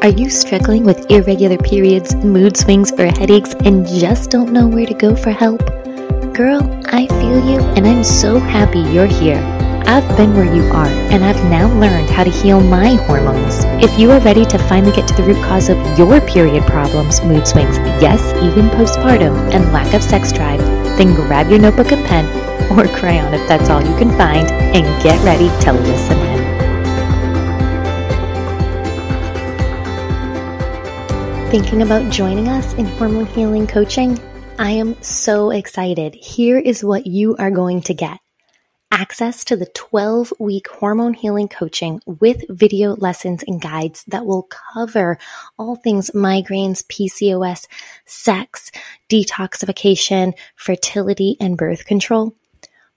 Are you struggling with irregular periods, mood swings, or headaches and just don't know where to go for help? Girl, I feel you and I'm so happy you're here. I've been where you are and I've now learned how to heal my hormones. If you are ready to finally get to the root cause of your period problems, mood swings, yes, even postpartum, and lack of sex drive, then grab your notebook and pen or crayon if that's all you can find and get ready to listen Thinking about joining us in hormone healing coaching? I am so excited. Here is what you are going to get access to the 12 week hormone healing coaching with video lessons and guides that will cover all things migraines, PCOS, sex, detoxification, fertility, and birth control.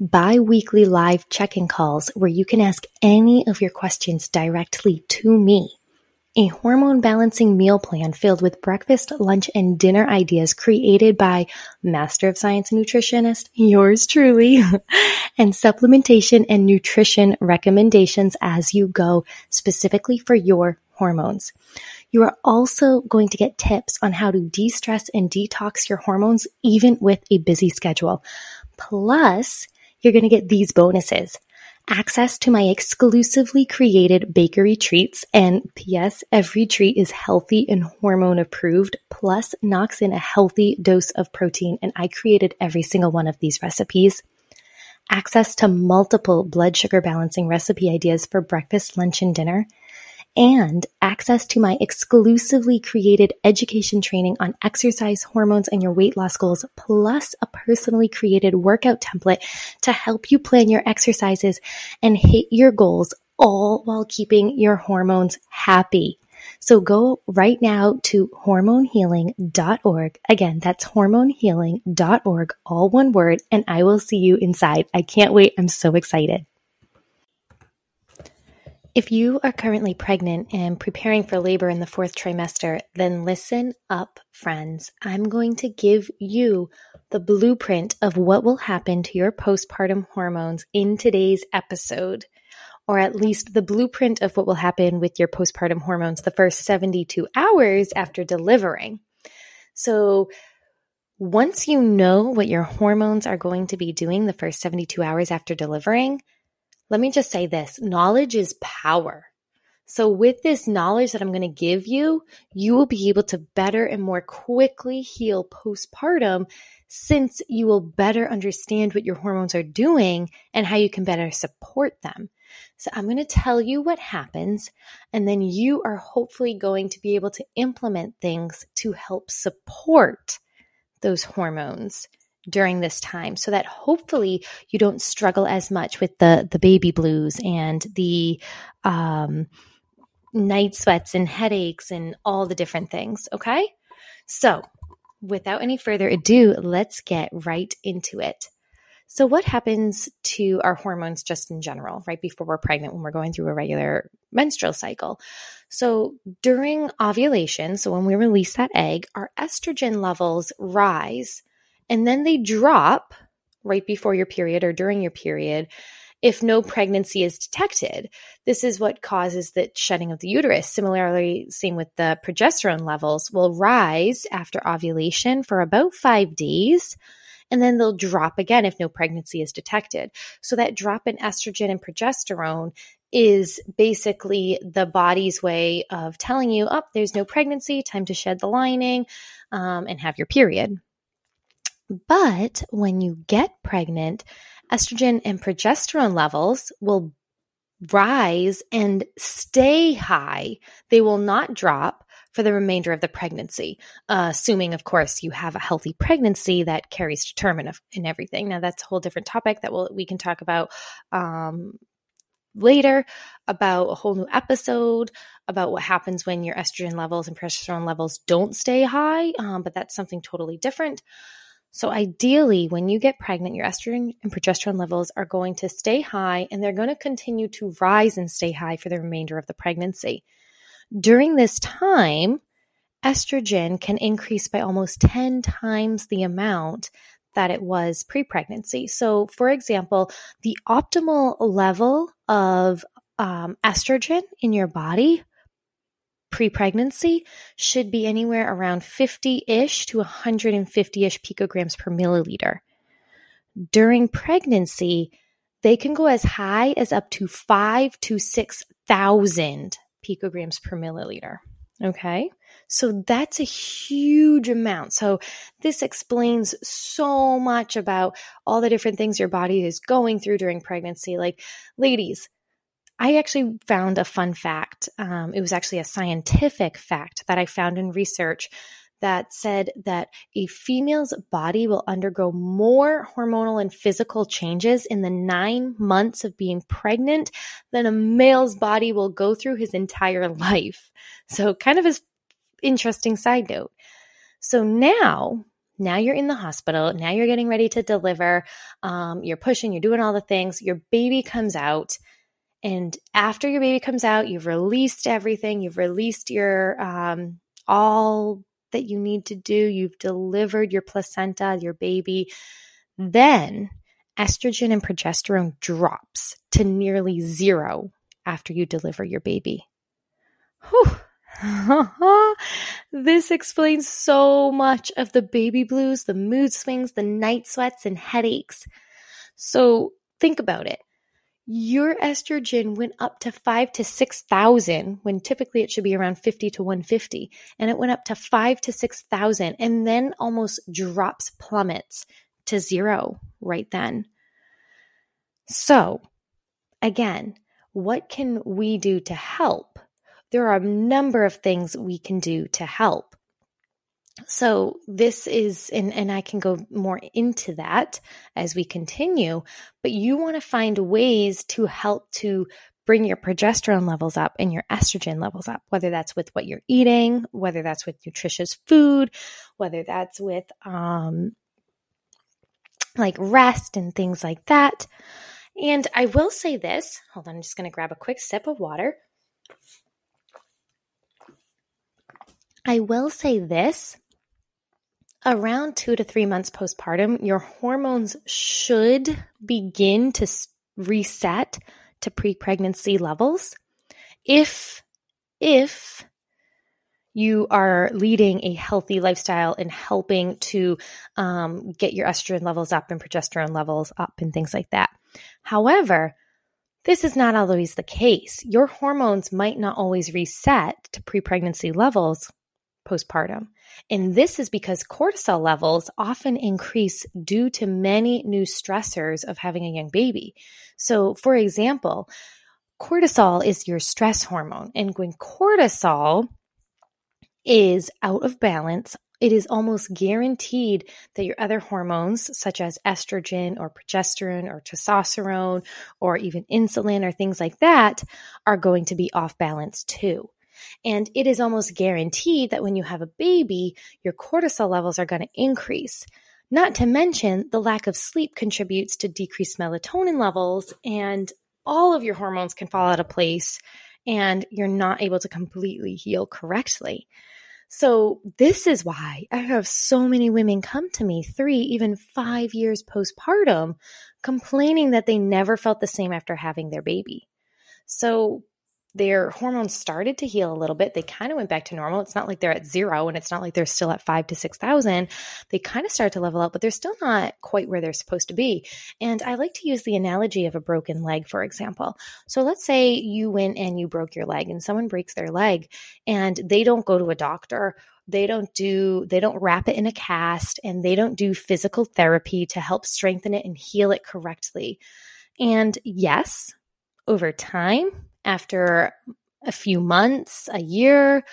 Bi weekly live check in calls where you can ask any of your questions directly to me a hormone balancing meal plan filled with breakfast, lunch, and dinner ideas created by Master of Science nutritionist, yours truly, and supplementation and nutrition recommendations as you go specifically for your hormones. You are also going to get tips on how to de stress and detox your hormones, even with a busy schedule. Plus, you're going to get these bonuses access to my exclusively created bakery treats. And P.S. Every treat is healthy and hormone approved, plus knocks in a healthy dose of protein. And I created every single one of these recipes. Access to multiple blood sugar balancing recipe ideas for breakfast, lunch, and dinner and access to my exclusively created education training on exercise, hormones, and your weight loss goals, plus a personally created workout template to help you plan your exercises and hit your goals all while keeping your hormones happy. So go right now to hormonehealing.org. Again, that's hormonehealing.org, all one word, and I will see you inside. I can't wait. I'm so excited. If you are currently pregnant and preparing for labor in the fourth trimester, then listen up, friends. I'm going to give you the blueprint of what will happen to your postpartum hormones in today's episode, or at least the blueprint of what will happen with your postpartum hormones the first 72 hours after delivering. So, once you know what your hormones are going to be doing the first 72 hours after delivering, let me just say this knowledge is power. So, with this knowledge that I'm going to give you, you will be able to better and more quickly heal postpartum since you will better understand what your hormones are doing and how you can better support them. So, I'm going to tell you what happens, and then you are hopefully going to be able to implement things to help support those hormones during this time so that hopefully you don't struggle as much with the the baby blues and the um, night sweats and headaches and all the different things okay? So without any further ado let's get right into it. So what happens to our hormones just in general right before we're pregnant when we're going through a regular menstrual cycle? So during ovulation so when we release that egg our estrogen levels rise and then they drop right before your period or during your period if no pregnancy is detected. This is what causes the shedding of the uterus. Similarly, same with the progesterone levels will rise after ovulation for about five days. And then they'll drop again if no pregnancy is detected. So, that drop in estrogen and progesterone is basically the body's way of telling you, oh, there's no pregnancy, time to shed the lining um, and have your period. But when you get pregnant, estrogen and progesterone levels will rise and stay high. They will not drop for the remainder of the pregnancy, uh, assuming, of course, you have a healthy pregnancy that carries to term and, and everything. Now, that's a whole different topic that we'll, we can talk about um, later, about a whole new episode about what happens when your estrogen levels and progesterone levels don't stay high, um, but that's something totally different. So, ideally, when you get pregnant, your estrogen and progesterone levels are going to stay high and they're going to continue to rise and stay high for the remainder of the pregnancy. During this time, estrogen can increase by almost 10 times the amount that it was pre pregnancy. So, for example, the optimal level of um, estrogen in your body pre pregnancy should be anywhere around 50 ish to 150 ish picograms per milliliter. During pregnancy, they can go as high as up to five to 6,000 picograms per milliliter. Okay. So that's a huge amount. So this explains so much about all the different things your body is going through during pregnancy. Like, ladies, I actually found a fun fact. Um, it was actually a scientific fact that I found in research that said that a female's body will undergo more hormonal and physical changes in the nine months of being pregnant than a male's body will go through his entire life. So, kind of a interesting side note. So now, now you're in the hospital. Now you're getting ready to deliver. Um, you're pushing, you're doing all the things. Your baby comes out. And after your baby comes out, you've released everything. You've released your um, all that you need to do. You've delivered your placenta, your baby. Then estrogen and progesterone drops to nearly zero after you deliver your baby. Whew. this explains so much of the baby blues, the mood swings, the night sweats, and headaches. So think about it. Your estrogen went up to five to 6,000 when typically it should be around 50 to 150. And it went up to five to 6,000 and then almost drops, plummets to zero right then. So, again, what can we do to help? there are a number of things we can do to help. So this is, and, and I can go more into that as we continue, but you want to find ways to help to bring your progesterone levels up and your estrogen levels up, whether that's with what you're eating, whether that's with nutritious food, whether that's with, um, like rest and things like that. And I will say this, hold on, I'm just going to grab a quick sip of water. I will say this around two to three months postpartum, your hormones should begin to reset to pre pregnancy levels if, if you are leading a healthy lifestyle and helping to um, get your estrogen levels up and progesterone levels up and things like that. However, this is not always the case. Your hormones might not always reset to pre pregnancy levels postpartum. And this is because cortisol levels often increase due to many new stressors of having a young baby. So, for example, cortisol is your stress hormone. And when cortisol is out of balance, it is almost guaranteed that your other hormones, such as estrogen or progesterone or testosterone or even insulin or things like that, are going to be off balance too. And it is almost guaranteed that when you have a baby, your cortisol levels are going to increase. Not to mention, the lack of sleep contributes to decreased melatonin levels, and all of your hormones can fall out of place, and you're not able to completely heal correctly. So, this is why I have so many women come to me three, even five years postpartum, complaining that they never felt the same after having their baby. So, their hormones started to heal a little bit. They kind of went back to normal. It's not like they're at zero and it's not like they're still at five to 6,000. They kind of start to level up, but they're still not quite where they're supposed to be. And I like to use the analogy of a broken leg, for example. So let's say you went and you broke your leg and someone breaks their leg and they don't go to a doctor they don't do they don't wrap it in a cast and they don't do physical therapy to help strengthen it and heal it correctly and yes over time after a few months, a year,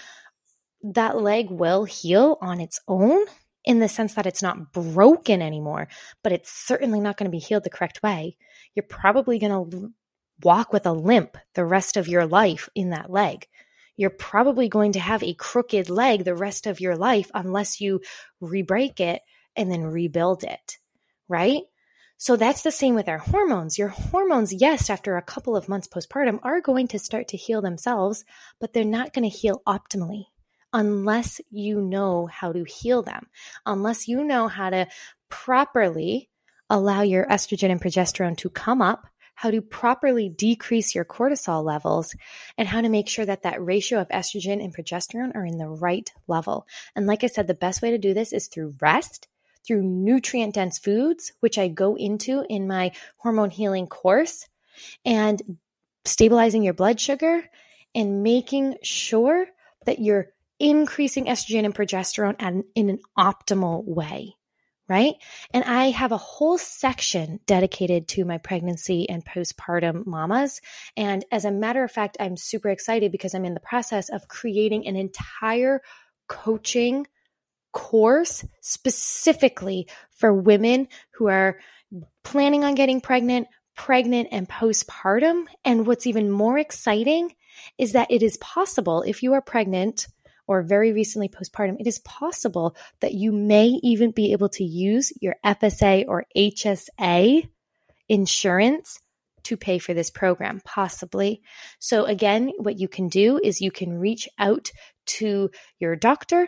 that leg will heal on its own in the sense that it's not broken anymore, but it's certainly not going to be healed the correct way. You're probably going to walk with a limp the rest of your life in that leg. You're probably going to have a crooked leg the rest of your life unless you re break it and then rebuild it, right? So that's the same with our hormones. Your hormones, yes, after a couple of months postpartum, are going to start to heal themselves, but they're not going to heal optimally unless you know how to heal them, unless you know how to properly allow your estrogen and progesterone to come up how to properly decrease your cortisol levels, and how to make sure that that ratio of estrogen and progesterone are in the right level. And like I said, the best way to do this is through rest, through nutrient dense foods, which I go into in my hormone healing course, and stabilizing your blood sugar and making sure that you're increasing estrogen and progesterone in an optimal way right? And I have a whole section dedicated to my pregnancy and postpartum mamas. And as a matter of fact, I'm super excited because I'm in the process of creating an entire coaching course specifically for women who are planning on getting pregnant, pregnant and postpartum. And what's even more exciting is that it is possible if you are pregnant or very recently postpartum, it is possible that you may even be able to use your FSA or HSA insurance to pay for this program, possibly. So, again, what you can do is you can reach out to your doctor.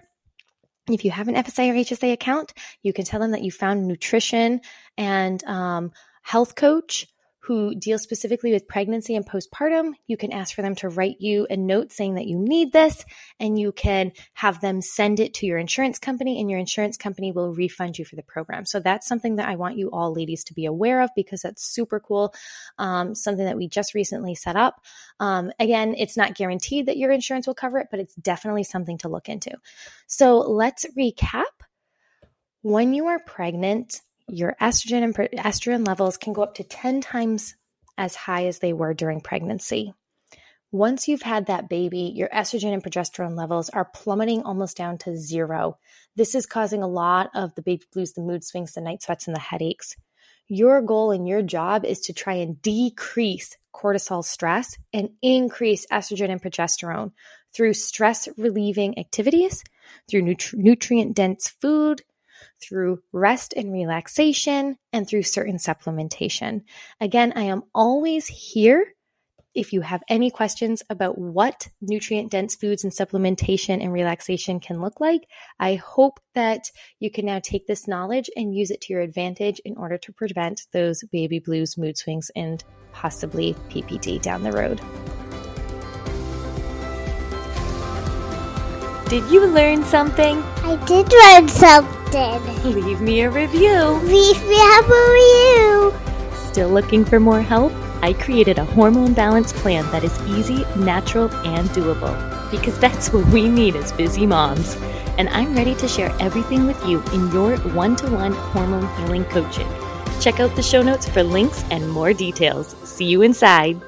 If you have an FSA or HSA account, you can tell them that you found nutrition and um, health coach who deal specifically with pregnancy and postpartum, you can ask for them to write you a note saying that you need this, and you can have them send it to your insurance company, and your insurance company will refund you for the program. So that's something that I want you all ladies to be aware of because that's super cool. Um, something that we just recently set up. Um, again, it's not guaranteed that your insurance will cover it, but it's definitely something to look into. So let's recap. When you are pregnant, your estrogen and estrogen levels can go up to 10 times as high as they were during pregnancy. Once you've had that baby, your estrogen and progesterone levels are plummeting almost down to zero. This is causing a lot of the baby blues, the mood swings, the night sweats, and the headaches. Your goal and your job is to try and decrease cortisol stress and increase estrogen and progesterone through stress relieving activities, through nutri- nutrient dense food, through rest and relaxation, and through certain supplementation. Again, I am always here if you have any questions about what nutrient dense foods and supplementation and relaxation can look like, I hope that you can now take this knowledge and use it to your advantage in order to prevent those baby blues, mood swings, and possibly PPD down the road. Did you learn something? I did learn something. Leave me a review. Leave me a review. Still looking for more help? I created a hormone balance plan that is easy, natural, and doable because that's what we need as busy moms. And I'm ready to share everything with you in your one to one hormone healing coaching. Check out the show notes for links and more details. See you inside.